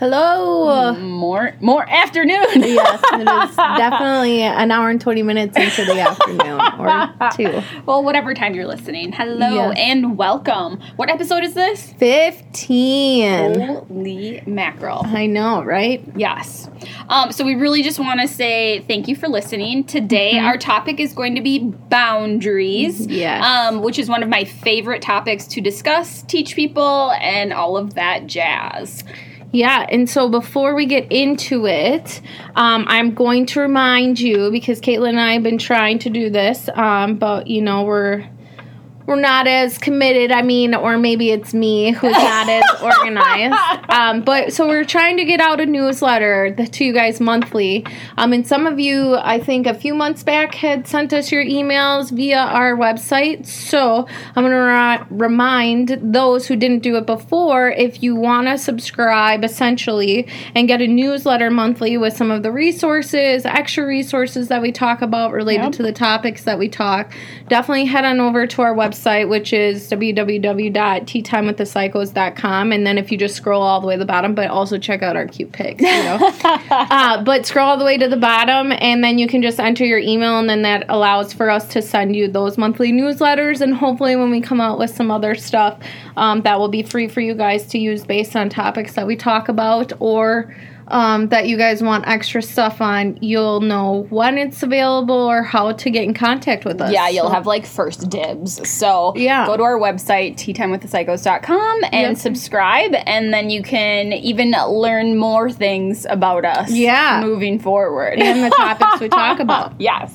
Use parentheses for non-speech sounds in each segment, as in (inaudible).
Hello. More more afternoon. yes, it is definitely an hour and 20 minutes into the afternoon or (laughs) two. well, whatever time you're listening. Hello Yes. and welcome. What episode is this? 15. Holy mackerel. I know, right? Yes. Um, so we really just want to say thank you for listening. Today, our topic is going to be boundaries. Yes. Um, which is one of my favorite topics to discuss, teach people, and all of that jazz. Yeah, and so before we get into it, um, I'm going to remind you because Caitlin and I have been trying to do this, um, but you know we're we're not as committed. I mean, or maybe it's me who's not as (laughs) organized. Um, but so we're trying to get out a newsletter to you guys monthly. Um, and some of you, I think, a few months back had sent us your emails via our website. So I'm going to ra- remind those who didn't do it before if you want to subscribe essentially and get a newsletter monthly with some of the resources, extra resources that we talk about related Yep. to the topics that we talk, definitely head on over to our website, which is www.teatimewiththepsychos.com. And then if you just scroll all the way to the bottom, but also check out our cute pics, you know. (laughs) uh, but scroll all the way to the bottom, and then you can just enter your email, and then that allows for us to send you those monthly newsletters. And hopefully, when we come out with some other stuff, um, that will be free for you guys to use based on topics that we talk about or um, that you guys want extra stuff on, you'll know when it's available or how to get in contact with us. Yeah, you'll have like first dibs. So Yeah. go to our website, teatimewiththepsychos.com, and Yep. subscribe, and then you can even learn more things about us. Yeah. Moving forward. and the topics we talk (laughs) about. yes.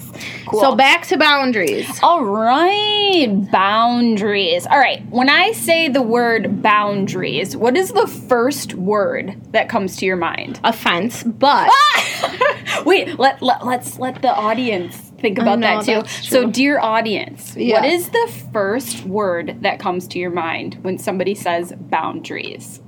Cool. So back to boundaries. All right, boundaries. All right, when I say the word boundaries, what is the first word that comes to your mind? Offense, but (laughs) Wait, let, let let's let the audience think about know, that too. So, dear audience, Yeah. what is the first word that comes to your mind when somebody says boundaries?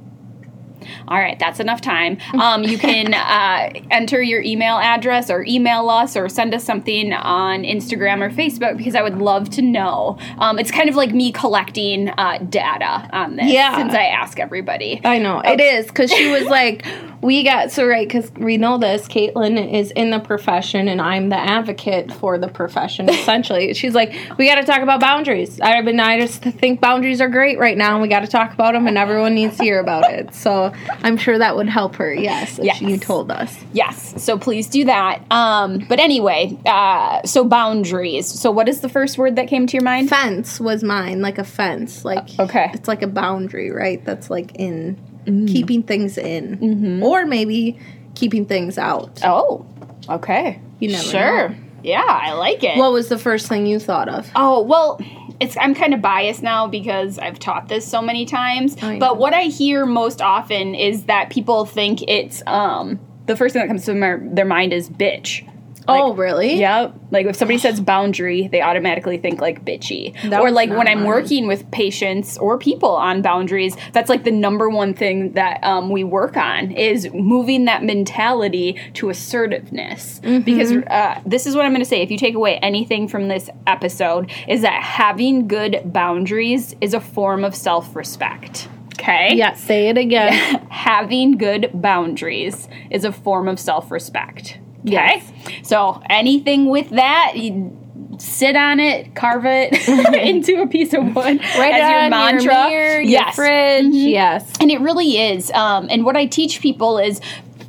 All right, that's enough time. Um, you can (laughs) uh, enter your email address or email us or send us something on Instagram or Facebook because I would love to know. Um, it's kind of like me collecting uh, data on this Yeah. since I ask everybody. I know it is because she was (laughs) like, we got so right because we know this. Caitlin is in the profession, and I'm the advocate for the profession. (laughs) Essentially, she's like, we got to talk about boundaries. I mean, I just think boundaries are great right now, and we got to talk about them, and everyone needs to hear about it. So I'm sure that would help her. Yes, Yes. you told us. Yes, so please do that. Um, but anyway, uh, so boundaries. So what is the first word that came to your mind? Fence was mine, like a fence, like Okay. it's like a boundary, right? That's like in keeping things in, or maybe keeping things out. Oh, okay. You never sure. know. Yeah, I like it. What was the first thing you thought of? Oh, well, it's I'm kind of biased now because I've taught this so many times. I know. But what I hear most often is that people think it's um the first thing that comes to their, their mind is bitch. Oh, really? Yep. Like if somebody says boundary, they automatically think like bitchy. That or like when I'm working with patients or people on boundaries, that's like the number one thing that um, we work on is moving that mentality to assertiveness. Mm-hmm. Because uh, this is what I'm going to say. If you take away anything from this episode, is that having good boundaries is a form of self-respect. Okay. Yeah, say it again. (laughs) having good boundaries is a form of self-respect. Okay? Yes. So anything with that, you sit on it, carve it (laughs) (laughs) into a piece of wood (laughs) Right as your mantra. your mirror, your yes. fridge. Yes. And it really is. Um, and what I teach people is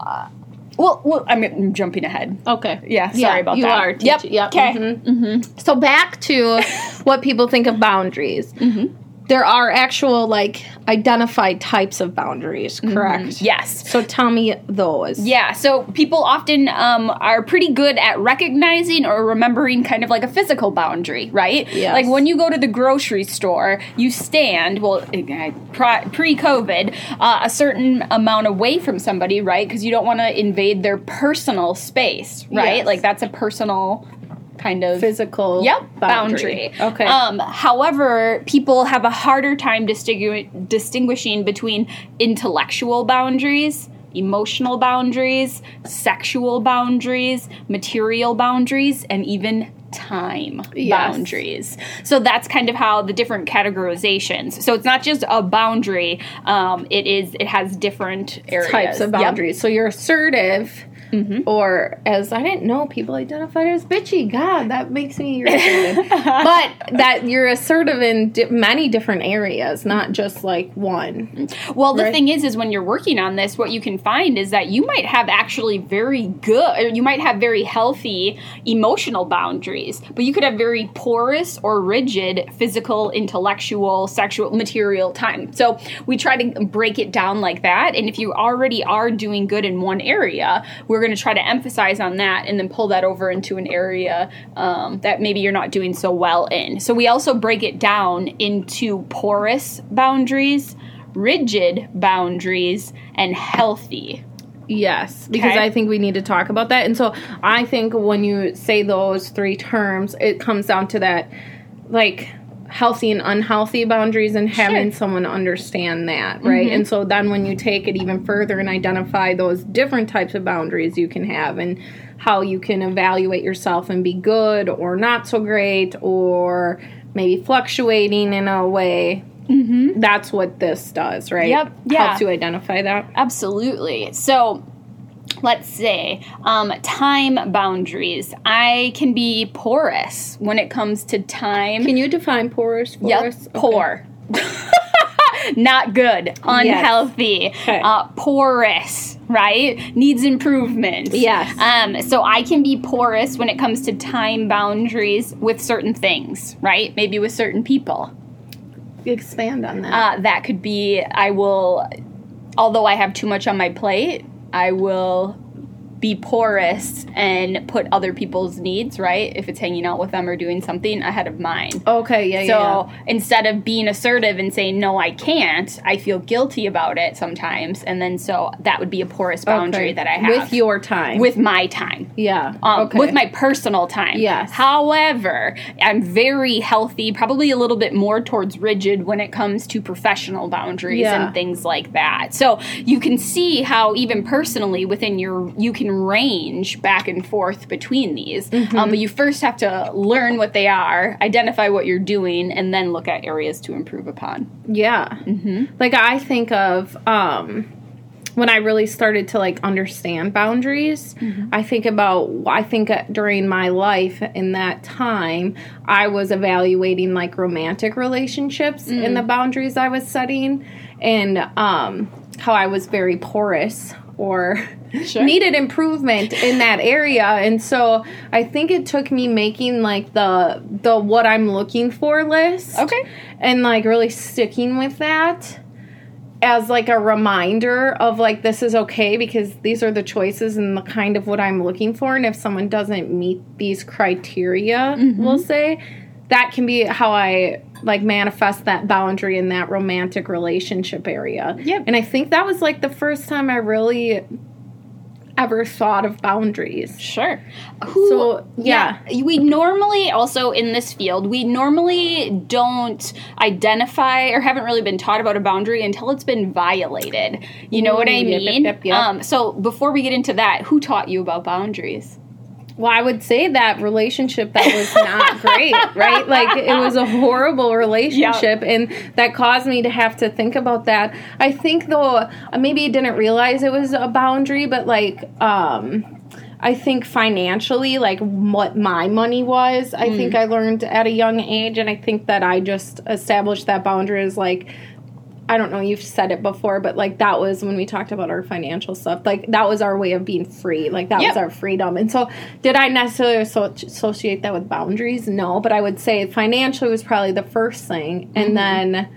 uh, well, well, I'm, I'm jumping ahead. Okay. Yeah, sorry about you that. are. Yep. teaching- Yep. Okay. mhm. So back to what people think of boundaries. Mm-hmm. There are actual like identified types of boundaries, correct? Yes. So tell me those. Yeah, so people often um, are pretty good at recognizing or remembering kind of like a physical boundary, right? Yes. Like when you go to the grocery store, you stand, well, pre COVID, uh, a certain amount away from somebody, right? Because you don't want to invade their personal space, right? Yes. Like that's a personal kind of Physical. Yep, boundary. Okay. Um, however, people have a harder time distingu- distinguishing between intellectual boundaries, emotional boundaries, sexual boundaries, material boundaries, and even time Yes. boundaries. So that's kind of how the different categorizations. So it's not just a boundary. Um, it is. It has different areas. types of Yep. boundaries. So you're assertive, Mm-hmm. or as I didn't know, people identified as bitchy. God, that makes me irritated. (laughs) but that you're assertive in di- many different areas, not just like one. Well, the Right. thing is, is when you're working on this, what you can find is that you might have actually very good, or you might have very healthy emotional boundaries, but you could have very porous or rigid physical, intellectual, sexual, material time. So we try to break it down like that. And if you already are doing good in one area, we're going to try to emphasize on that and then pull that over into an area um, that maybe you're not doing so well in. So we also break it down into porous boundaries rigid boundaries and healthy. Yes, because Okay. I think we need to talk about that. And so I think when you say those three terms, it comes down to that like healthy and unhealthy boundaries and having Sure. someone understand that, right? And so then when you take it even further and identify those different types of boundaries you can have and how you can evaluate yourself and be good or not so great or maybe fluctuating in a way. Mm-hmm. That's what this does, right? Yep, yeah. Helps you identify that. Absolutely. So let's say um, time boundaries. I can be porous when it comes to time. Can you define porous for Yep, us? Okay. poor. (laughs) Not good, unhealthy, Okay. uh, porous, right? Needs improvement. Yes. Um, so I can be porous when it comes to time boundaries with certain things, right? Maybe with certain people. Expand on that. Uh, that could be I will, although I have too much on my plate, I will be porous and put other people's needs, right? If it's hanging out with them or doing something ahead of mine. okay, yeah, So yeah. So instead of being assertive and saying, no, I can't, I feel guilty about it sometimes. And then so that would be a porous boundary Okay. that I have. with your time. With my time. yeah. Um, okay. With my personal time. Yes. However, I'm very healthy, probably a little bit more towards rigid when it comes to professional boundaries Yeah. and things like that. So you can see how even personally within your you can range back and forth between these. Mm-hmm. Um, but you first have to learn what they are, identify what you're doing, and then look at areas to improve upon. Yeah. Mm-hmm. Like I think of um when I really started to like understand boundaries, Mm-hmm. I think about I think uh, during my life in that time, I was evaluating like romantic relationships Mm. and the boundaries I was setting and um how I was very porous or (laughs) Sure. needed improvement in that area and so I think it took me making like the the what I'm looking for list Okay. and like really sticking with that as like a reminder of like this is okay because these are the choices and the kind of what I'm looking for and if someone doesn't meet these criteria we'll mm-hmm. say that can be how I like manifest that boundary in that romantic relationship area. Yep. And I think that was like the first time I really ever thought of boundaries. Sure. Who, So, yeah. We normally also in this field, we normally don't identify or haven't really been taught about a boundary until it's been violated. You know what I mean? yep, yep, yep. Um, so before we get into that, who taught you about boundaries? Well, I would say that relationship that was not (laughs) great, right? Like it was a horrible relationship, and that caused me to have to think about that. I think though, maybe I didn't realize it was a boundary, but like, um, I think financially, like what my money was, I think I learned at a young age, and I think that I just established that boundary as like. I don't know, you've said it before, but like that was when we talked about our financial stuff. Like that was our way of being free. Like that Yep. was our freedom. And so, did I necessarily associate that with boundaries? No, but I would say financially was probably the first thing. Mm-hmm. And then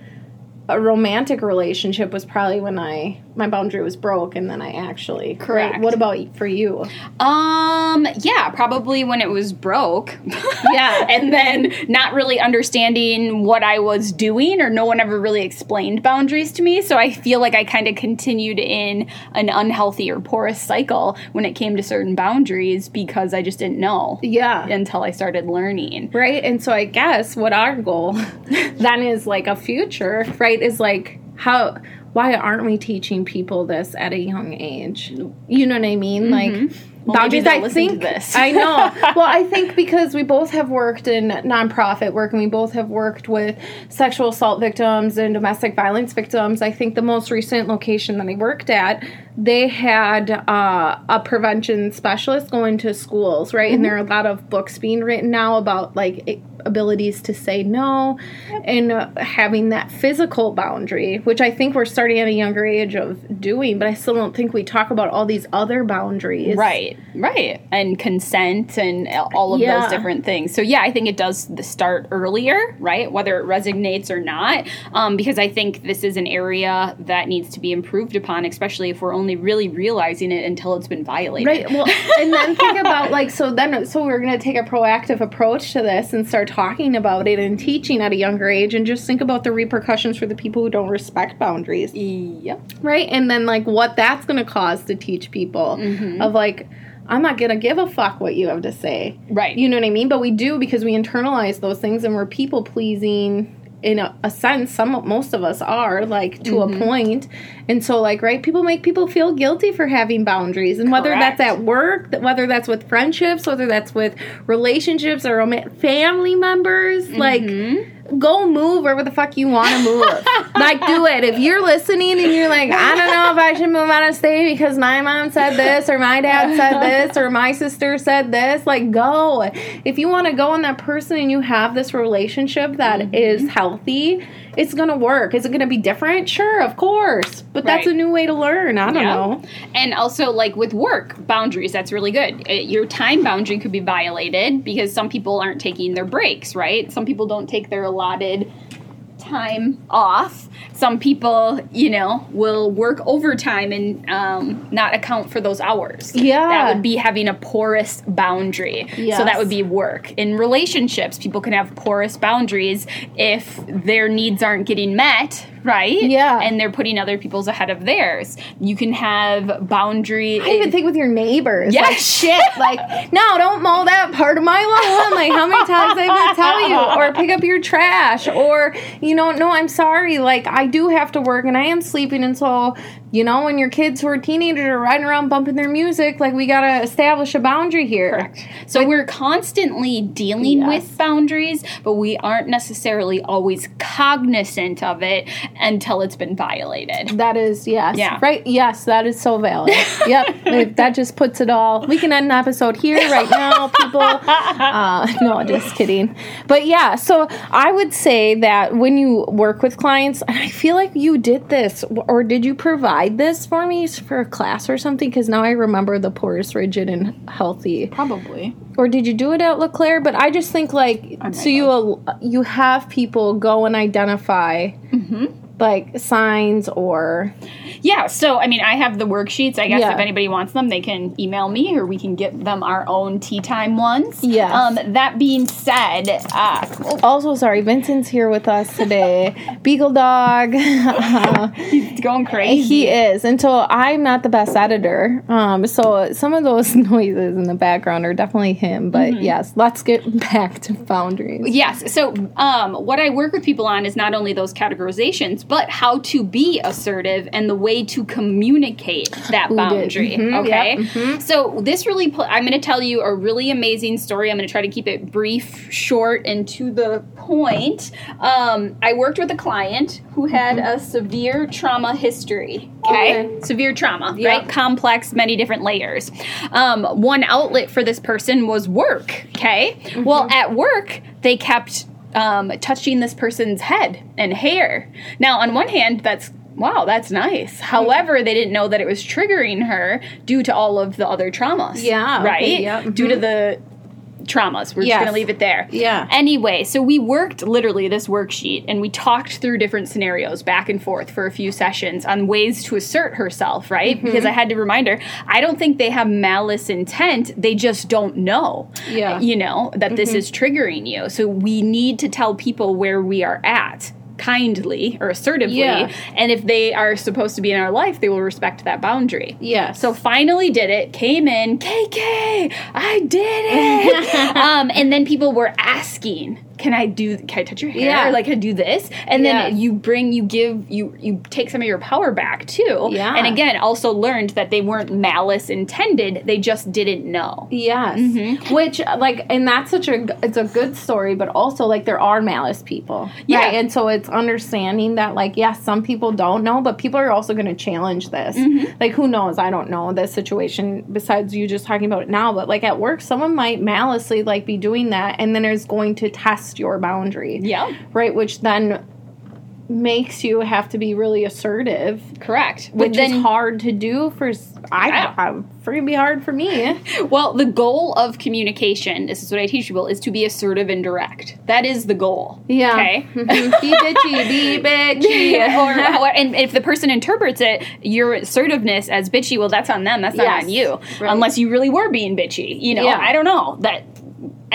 a romantic relationship was probably when I my boundary was broke and then I actually Correct. What about for you? Um, yeah, probably when it was broke. (laughs) Yeah. and then not really understanding what I was doing, or no one ever really explained boundaries to me. So I feel like I kind of continued in an unhealthy or porous cycle when it came to certain boundaries because I just didn't know Yeah. until I started learning. Right. And so I guess what our goal (laughs) then is like a future, right? Is like how why aren't we teaching people this at a young age? You know what I mean? Like mm-hmm. Well, i think. this. i know. (laughs) Well i think because we both have worked in nonprofit work and we both have worked with sexual assault victims and domestic violence victims i think the most recent location that i worked at they had uh, a prevention specialist going to schools right? And there are a lot of books being written now about like abilities to say no and uh, having that physical boundary which i think we're starting at a younger age of doing but i still don't think we talk about all these other boundaries. Right, right. And consent and all of Yeah. those different things. So, yeah, I think it does the start earlier, right? Whether it resonates or not. Um, because I think this is an area that needs to be improved upon, especially if we're only really realizing it until it's been violated. Right. Well, and then think (laughs) about like so then so we're going to take a proactive approach to this and start talking about it and teaching at a younger age and just think about the repercussions for the people who don't respect boundaries. Yep. Right? And then like what that's going to cause to teach people of like I'm not to give a fuck what you have to say. Right. You know what I mean? But we do because we internalize those things and we're people pleasing in a, a sense some most of us are like to Mm-hmm. a point and so like right people make people feel guilty for having boundaries and whether that's at work th- whether that's with friendships whether that's with relationships or family members Mm-hmm. like go move wherever the fuck you want to move. (laughs) Like do it. If you're listening and you're like i don't know if i should move out of state because my mom said this or my dad said this or my sister said this like go. If you want to go on that person and you have this relationship that is Mm-hmm. healthy it's gonna work is it gonna be different sure of course but that's a new way to learn i don't Yeah. know And also, like with work boundaries, that's really good. Uh, Your time boundary could be violated because some people aren't taking their breaks, right? Some people don't take their allotted time off. Some people, you know, will work overtime and um, not account for those hours. Yeah. That would be having a porous boundary. So that would be work. In relationships, people can have porous boundaries if their needs aren't getting met, right? Yeah. And they're putting other people's ahead of theirs. You can have boundary. I even think with your neighbors. Yes. Like shit. Like, (laughs) no, don't mow that part of my lawn. Like, how many times I have to tell you? Or pick up your trash. Or, you know, no, I'm sorry. Like, I do have to work and I am sleeping. And so, you know, when your kids who are teenagers are riding around bumping their music, like, we got to establish a boundary here. Correct. So we're constantly dealing Yes. with boundaries, but we aren't necessarily always cognizant of it until it's been violated. That is, yes. Yeah. Right? Yes, that is so valid. (laughs) yep. That just puts it all. We can end an episode here right now, people. (laughs) Uh, no, just kidding. But yeah, so I would say that when you work with clients, and I feel like you did this, or did you provide this for me for a class or something? Because now I remember the porous, rigid, and healthy. Probably. Or did you do it at LeClaire? But I just think like so you you have people go and identify Mm-hmm. Like signs or Yeah, so I mean, I have the worksheets. I guess Yeah. if anybody wants them, they can email me or we can get them our own tea time ones. yeah Um, that being said, uh, Also, sorry, Vincent's here with us today. (laughs) Beagle dog. (laughs) he's going crazy. he is. And so I'm not the best editor. Um, so some of those (laughs) noises in the background are definitely him. But yes, let's get back to boundaries. Yes. So, um, what I work with people on is not only those categorizations, but how to be assertive and the way to communicate that did. boundary. Mhm, okay. yep, So, this really, pl- I'm going to tell you a really amazing story. I'm going to try to keep it brief, short, and to the point. Um, I worked with a client who had a severe trauma history. Okay. Okay. Severe trauma, Yep. right? Complex, many different layers. Um, one outlet for this person was work. Okay. Well, at work, they kept um, touching this person's head and hair. Now, on one hand, that's wow, that's nice. However, they didn't know that it was triggering her due to all of the other traumas. Yeah, okay, Right? yep, Due to mhm. the traumas. We're just going to leave it there. Yeah. Anyway, so we worked literally this worksheet and we talked through different scenarios back and forth for a few sessions on ways to assert herself, right? Mm-hmm. Because I had to remind her, I don't think they have malice intent. They just don't know. Yeah. You know, that this Mm-hmm. is triggering you. So we need to tell people where we are at kindly or assertively Yeah. and if they are supposed to be in our life they will respect that boundary. Yeah so finally did it came in kk i did it! (laughs) Um, and then people were asking can I do can I touch your hair? Yeah. Or like can I do this? And then you bring you give you you take some of your power back too. Yeah. And again, also learned that they weren't malice intended. They just didn't know. Yes. Mm-hmm. Which, like, and that's such a it's a good story, but also like there are malice people. Yeah. Right? And so it's understanding that like yes, some people don't know, but people are also going to challenge this. Mm-hmm. Like who knows? I don't know this situation besides you just talking about it now, but like at work, someone might maliciously like be doing that, and then is going to test your boundary. Yeah. Right. Which then makes you have to be really assertive. Correct. Which then is hard to do for I yeah. I freaking be hard for me. (laughs) Well, the goal of communication, this is what I teach people, is to be assertive and direct. That is the goal. Yeah. Okay. (laughs) Be bitchy, be bitchy. (laughs) or, or- and if the person interprets it, your assertiveness as bitchy, well, that's on them. That's not Yes. on you, Right. unless you really were being bitchy. You know, Yeah. I don't know that.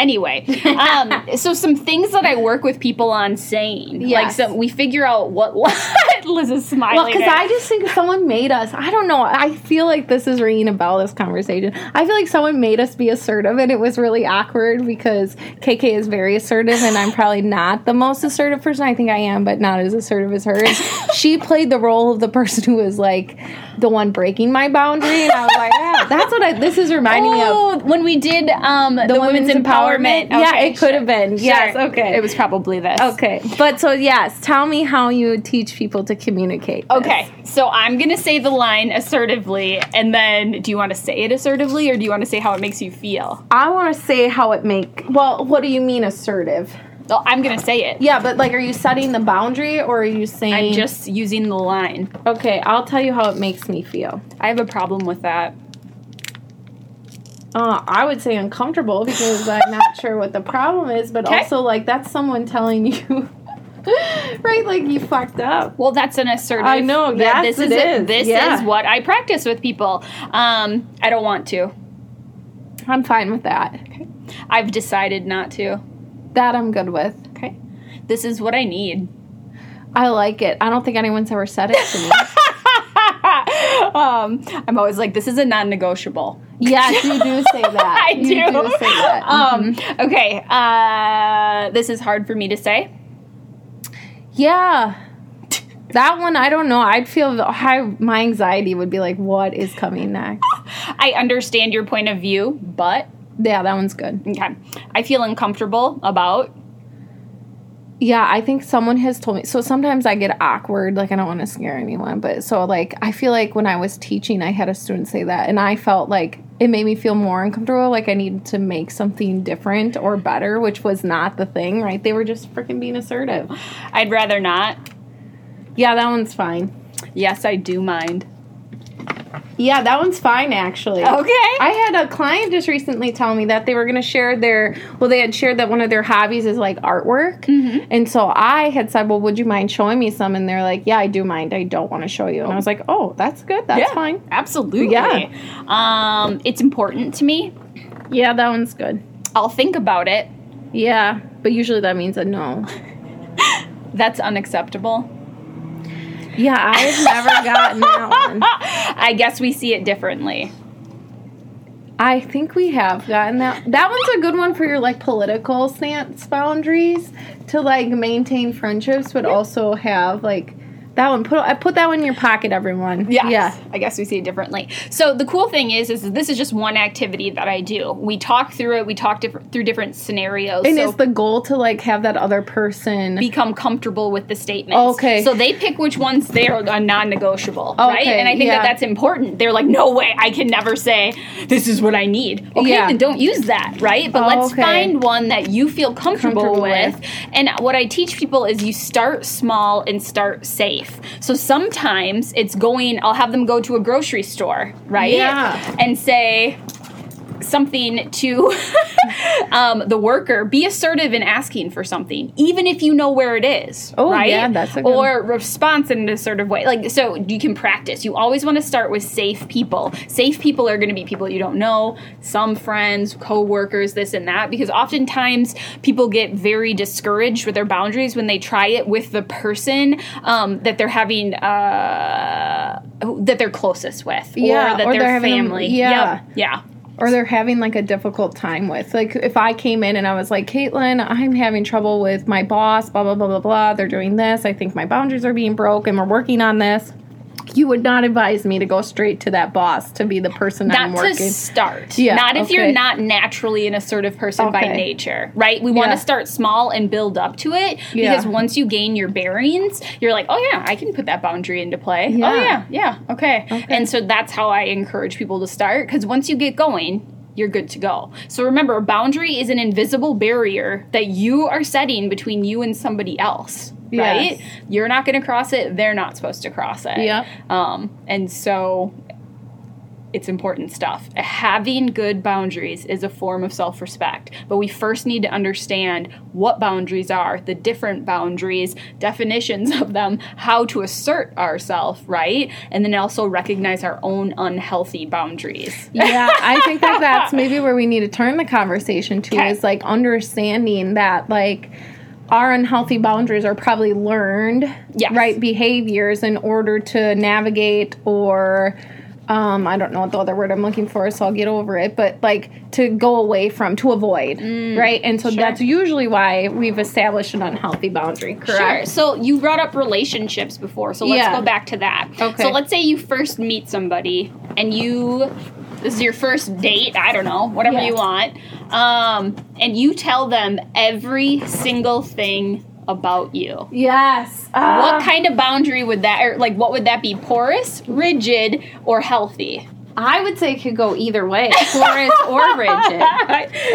Anyway, um, so some things that I work with people on saying, like, so we figure out what. (laughs) Liz is smiling. well, because I just think someone made us. I don't know. I feel like this is ringing a bell. This conversation. I feel like someone made us be assertive, and it was really awkward because KK is very assertive, and I'm probably not the most assertive person. I think I am, but not as assertive as her. She played the role of the person who was like the one breaking my boundary, and I was like, yeah, that's what I. This is reminding me of. Oh, when we did um, the, women's, empowerment. Yeah, Okay, it could sure. have been. Yes, Sure. okay. It was probably this. Okay, but so yes, tell me how you teach people to communicate. this. Okay, so I'm gonna say the line assertively, and then do you want to say it assertively, or do you want to say how it makes you feel? I want to say how it make. Well, what do you mean assertive? Well, I'm gonna say it. Yeah, but like, are you setting the boundary or are you saying? I'm just using the line. okay. I'll tell you how it makes me feel. I have a problem with that. Uh, I would say uncomfortable because I'm not (laughs) sure what the problem is, but Okay. also like that's someone telling you, (laughs) right? Like you fucked up. Well, that's an assertive. I know, that yes, this is it it. is, This yeah. is what I practice with people. Um, I don't want to. I'm fine with that. Okay. I've decided not to. That I'm good with. Okay, this is what I need. I like it. I don't think anyone's ever said it to me. (laughs) um, I'm always like, this is a non-negotiable. Yes, you do say that. (laughs) I you do. do say that. (laughs) Um, okay, uh, this is hard for me to say. Yeah. (laughs) That one, I don't know. I'd feel high. My anxiety would be like, "What is coming next?" I understand your point of view, but Yeah, that one's good. okay, I feel uncomfortable about. Yeah, I think someone has told me. So sometimes I get awkward, like I don't want to scare anyone, but so like I feel like when I was teaching, I had a student say that, and I felt like it made me feel more uncomfortable, like I needed to make something different or better, which was not the thing, right? They were just freaking being assertive. I'd rather not. Yeah, that one's fine. Yes, I do mind. Yeah, that one's fine actually. Okay. I had a client just recently tell me that they were going to share their, well, they had shared that one of their hobbies is like artwork. Mm-hmm. And so I had said, well, would you mind showing me some? And they're like, yeah, I do mind. I don't want to show you. And I was like, oh, that's good. That's Yeah, fine. Absolutely. Yeah. Um, it's important to me. Yeah, that one's good. I'll think about it. Yeah, but usually that means a no. (laughs) That's unacceptable. Yeah, I've never (laughs) gotten that one. I guess we see it differently. I think we have gotten that. That one's a good one for your like political stance boundaries to like maintain friendships, but also have like that one. Put I put that one in your pocket, everyone. Yes. Yeah. I guess we see it differently. So the cool thing is, is this is just one activity that I do. We talk through it. We talk different through different scenarios. And so is the goal to like have that other person? become comfortable with the statement. Okay. So they pick which ones they're non-negotiable, right? And I think yeah. that that's important. They're like, no way, I can never say this is what I need. Okay, Yeah. then don't use that, right? But let's Okay. find one that you feel comfortable, Comfortable with. with. And what I teach people is you start small and start safe. So sometimes it's going. I'll have them go to a grocery store, right? Yeah. And say something to (laughs) um, the worker, be assertive in asking for something, even if you know where it is. Oh, right? yeah, that's a good- or response in an assertive way. Like so, you can practice. You always want to start with safe people. Safe people are going to be people you don't know, some friends, co-workers, this and that. Because oftentimes people get very discouraged with their boundaries when they try it with the person um, that they're having uh, that they're closest with, Yeah, or that or their they're having a- family. yeah. Yep. yeah. Or they're having like a difficult time with. Like if I came in and I was like, Caitlin, I'm having trouble with my boss, blah blah blah blah blah. They're doing this. I think my boundaries are being broke, and we're working on this. You would not advise me to go straight to that boss to be the person that I'm Not working. to start. Yeah, Not if you're not naturally an assertive person by nature, right? We want to start small and build up to it Yeah. because once you gain your bearings, you're like, oh yeah, I can put that boundary into play. Oh Yeah. yeah, yeah, okay. Okay. And so that's how I encourage people to start because once you get going, you're good to go. So remember, a boundary is an invisible barrier that you are setting between you and somebody else. Right? Yes. You're not going to cross it. They're not supposed to cross it. Yeah. Um, and so it's important stuff. Having good boundaries is a form of self respect, but we first need to understand what boundaries are, the different boundaries, definitions of them, how to assert ourselves, right? And then also recognize our own unhealthy boundaries. yeah, I think that (laughs) that's maybe where we need to turn the conversation to Okay. is like understanding that like our unhealthy boundaries are probably learned Yes. right behaviors in order to navigate or um, I don't know what the other word I'm looking for, so I'll get over it. But like to go away from, to avoid, right? And so Mm, sure. that's usually why we've established an unhealthy boundary. correct? Sure. So you brought up relationships before, so let's Yeah. go back to that. Okay. So let's say you first meet somebody and you this is your first date, I don't know, whatever Yeah. you want. Um, and you tell them every single thing about you. Yes. What Ah. kind of boundary would that or like what would that be? Porous, rigid, or healthy? I would say it could go either way, porous or (laughs) rigid.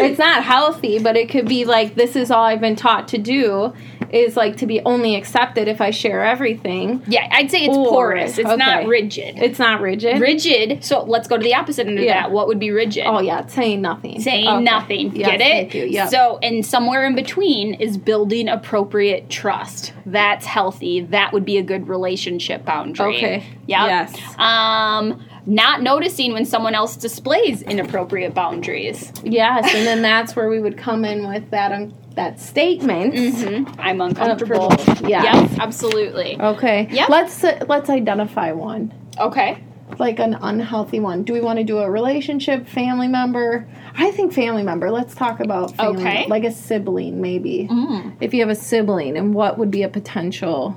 it's not healthy, but it could be like this is all I've been taught to do is like to be only accepted if I share everything. Yeah, I'd say it's Or- porous. It's not rigid. It's not rigid. rigid. So let's go to the opposite end of Yeah. that. What would be rigid? oh yeah, it's saying nothing. saying Okay. nothing. Yes, Get it? Thank. Yeah. So, and somewhere in between is building appropriate trust. That's healthy. That would be a good relationship boundary. Okay. Yep. Yes. Um, not noticing when someone else displays inappropriate boundaries. yes, and then that's where we would come in with that um, that statement. Mm-hmm. I'm uncomfortable. Uncomfortable. Yeah. Yep. Absolutely. Okay. Yep. Let's uh, let's identify one. Okay. like an unhealthy one. Do we want to do a relationship, family member? I think family member. Let's talk about family, Okay. like a sibling maybe. Mm. If you have a sibling, and what would be a potential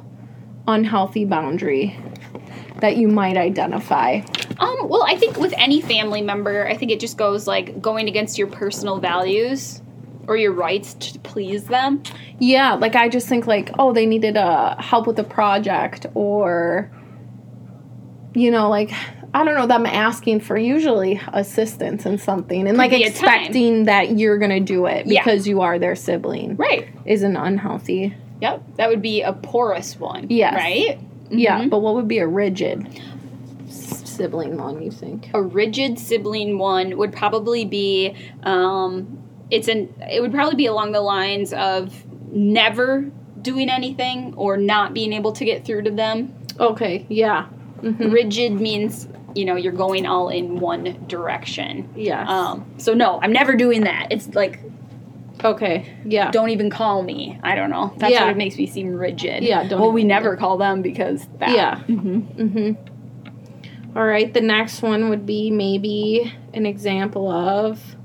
unhealthy boundary that you might identify? Um, well, I think with any family member, I think it just goes like going against your personal values or your rights to please them. Yeah, like I just think like, oh, they needed uh, help with a project or you know, like I don't know, them asking for usually assistance in something and like be a time. expecting that you're going to do it Yeah. because you are their sibling Right. is an unhealthy. Yep, that would be a porous one. Yes. Right? Yeah, but what would be a rigid sibling one, you think? A rigid sibling one would probably be um it's an it would probably be along the lines of never doing anything or not being able to get through to them. Okay, yeah. Mhm. Rigid means, you know, you're going all in one direction. Yeah. Um so no, I'm never doing that. It's like okay, yeah. don't even call me. I don't know. That's Yeah. what it makes me seem rigid. Yeah, don't well, we never call them because that. Yeah. hmm Mm-hmm. All right, the next one would be maybe an example of.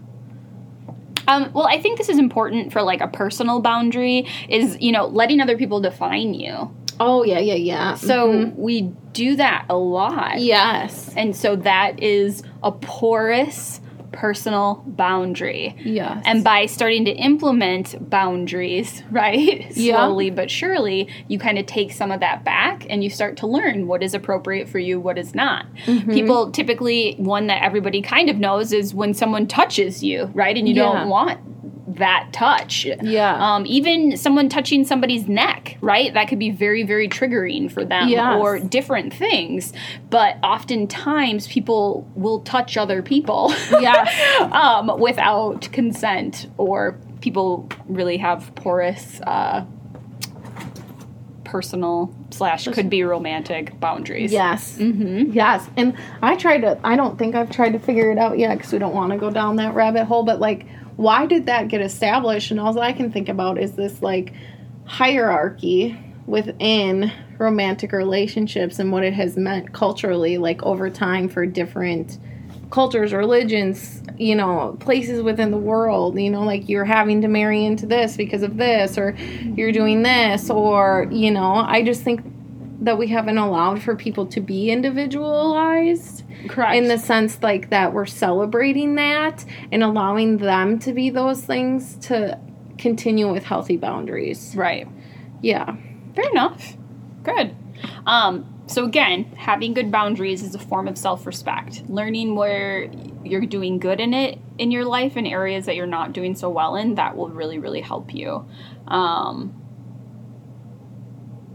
Um, well, I think this is important for like a personal boundary is, you know, letting other people define you. Oh, yeah, yeah, yeah. So Mhm. we do that a lot. yes. And so that is a porous personal boundary. Yes. And by starting to implement boundaries, (laughs) right, Yeah. slowly but surely, you kind of take some of that back and you start to learn what is appropriate for you, what is not. Mm-hmm. People typically, one that everybody kind of knows is when someone touches you, right, and you Yeah. don't want that touch. Yeah. Um, even someone touching somebody's neck, right? That could be very, very triggering for them Yes. or different things. But oftentimes people will touch other people Yes. (laughs) um, without consent or people really have porous uh, personal slash could be romantic boundaries. Yes. Mm-hmm. Yes. And I tried to, I don't think I've tried to figure it out yet because we don't want to go down that rabbit hole. But like, why did that get established? And all I can think about is this like hierarchy within romantic relationships and what it has meant culturally, like over time for different cultures, religions, you know, places within the world, you know, like you're having to marry into this because of this, or you're doing this, or, you know, I just think that we haven't allowed for people to be individualized Correct. in the sense like that we're celebrating that and allowing them to be those things to continue with healthy boundaries. right. Yeah. Fair enough. Good. Um, so again, having good boundaries is a form of self-respect. Learning where you're doing good in it in your life and areas that you're not doing so well in, that will really, really help you. Um,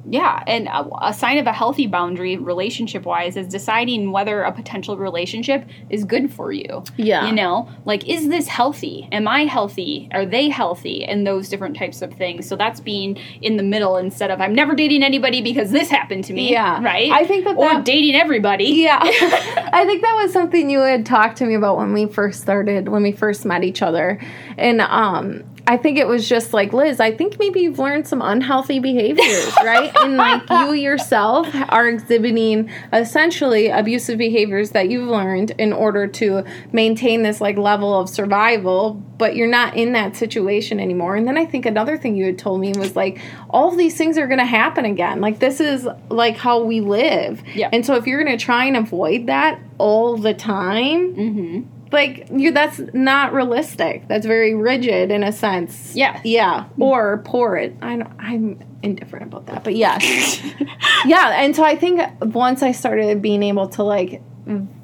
yeah, and a, a sign of a healthy boundary, relationship wise, is deciding whether a potential relationship is good for you. Yeah. You know, like, is this healthy? Am I healthy? Are they healthy? And those different types of things. So that's being in the middle instead of I'm never dating anybody because this happened to me. Yeah. Right? I think that Or that- dating everybody. Yeah. (laughs) (laughs) I think that was something you had talked to me about when we first started, when we first met each other. And um I think it was just like, Liz, I think maybe you've learned some unhealthy behaviors, right? And like you (laughs) yourself are exhibiting essentially abusive behaviors that you've learned in order to maintain this like level of survival, but you're not in that situation anymore. And then I think another thing you had told me was like, all these things are going to happen again. Like this is like how we live. Yeah. And so if you're going to try and avoid that all the time, Mm-hmm. Like you that's not realistic. That's very rigid in a sense. Yeah. yeah. Or poor. It i i'm indifferent about that but yeah, (laughs) yeah and so i think once i started being able to like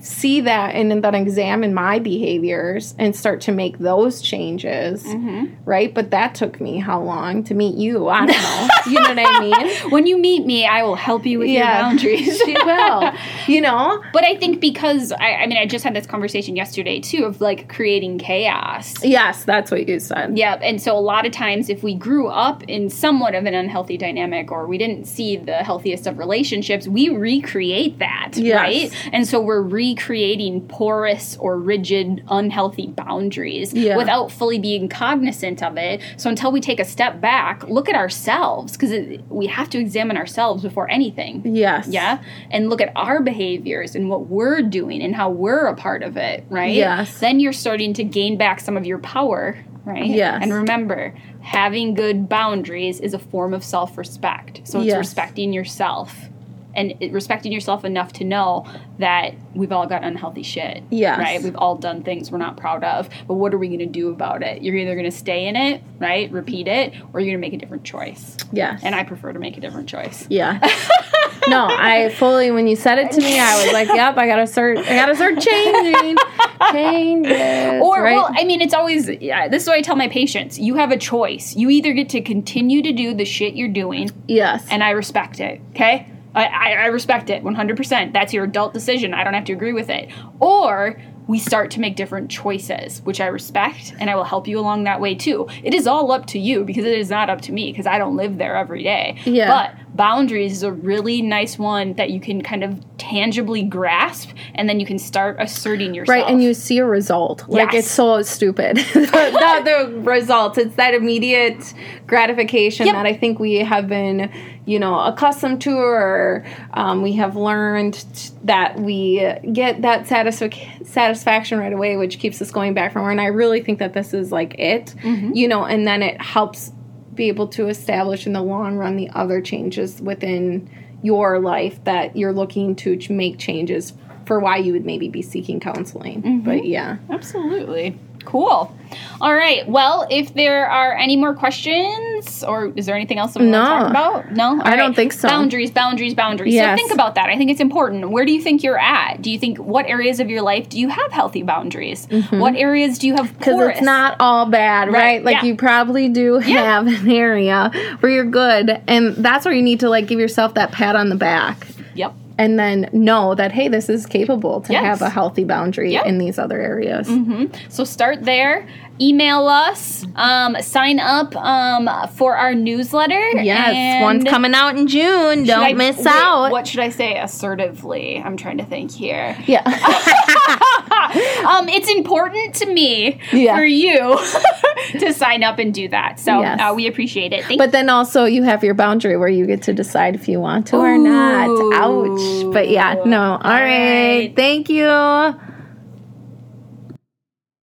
see that and then examine my behaviors and start to make those changes Mm-hmm. right but that took me how long to meet you i don't know (laughs) you know what i mean When you meet me, I will help you with your boundaries. (laughs) she will (laughs) you know But I think because I, I mean, I just had this conversation yesterday too of like creating chaos. yes that's what you said Yeah, and so a lot of times, if we grew up in somewhat of an unhealthy dynamic or we didn't see the healthiest of relationships, we recreate that, Yes. right? And so we're recreating porous or rigid, unhealthy boundaries Yeah. without fully being cognizant of it. So until we take a step back, look at ourselves because we have to examine ourselves before anything. yes Yeah. And look at our behaviors and what we're doing and how we're a part of it, right? Yes. Then you're starting to gain back some of your power, right? Yes. And remember, having good boundaries is a form of self respect. So it's Yes. respecting yourself and respecting yourself enough to know that we've all got unhealthy shit. Yes. Right? We've all done things we're not proud of. But what are we going to do about it? You're either going to stay in it, right? Repeat it, or you're going to make a different choice. yes And I prefer to make a different choice. Yeah. (laughs) no, I fully when you said it to me, I was like, (laughs) "Yep, I gotta start. I gotta start changing, changes." Or, right? well, I mean, it's always, yeah, this is what I tell my patients. You have a choice. You either get to continue to do the shit you're doing, yes, and I respect it, okay? I, I, respect it 100%. That's your adult decision. I don't have to agree with it. Or we start to make different choices, which I respect, and I will help you along that way too. It is all up to you because it is not up to me because I don't live there every day. Yeah. But boundaries is a really nice one that you can kind of tangibly grasp, and then you can start asserting yourself. right, and you see a result. Like Yes. it's so stupid. (laughs) the, the results. It's that immediate gratification Yep. that I think we have been, you know, accustomed to, or um, we have learned that we get that satisfac- satisfaction right away, which keeps us going back for more. And I really think that this is like it, you know, and then it helps be able to establish in the long run the other changes within your life that you're looking to make changes for why you would maybe be seeking counseling. But mm-hmm. yeah. Absolutely. Cool. All right. Well, if there are any more questions, or is there anything else that we No. want to talk about? No, All I don't think so. Boundaries, boundaries, boundaries. Yes. So think about that. I think it's important. Where do you think you're at? Do you think what areas of your life do you have healthy boundaries? Mm-hmm. What areas do you have Because it's not all bad, right? Right, Like yeah. you probably do have an area where you're good, and that's where you need to like give yourself that pat on the back, Yep. And then know that hey, this is capable to Yes. have a healthy boundary Yep. in these other areas. So start there. Email us. Um, sign up um, for our newsletter. Yes, one's coming out in June. Don't I- miss wait, out. What should I say assertively? I'm trying to think here. Yeah. (laughs) (laughs) (laughs) um, it's important to me Yeah. for you (laughs) to sign up and do that. So Yes. uh, we appreciate it. Thank But then also you have your boundary where you get to decide if you want to or not. Ouch. But yeah, no. All right. right. Thank you.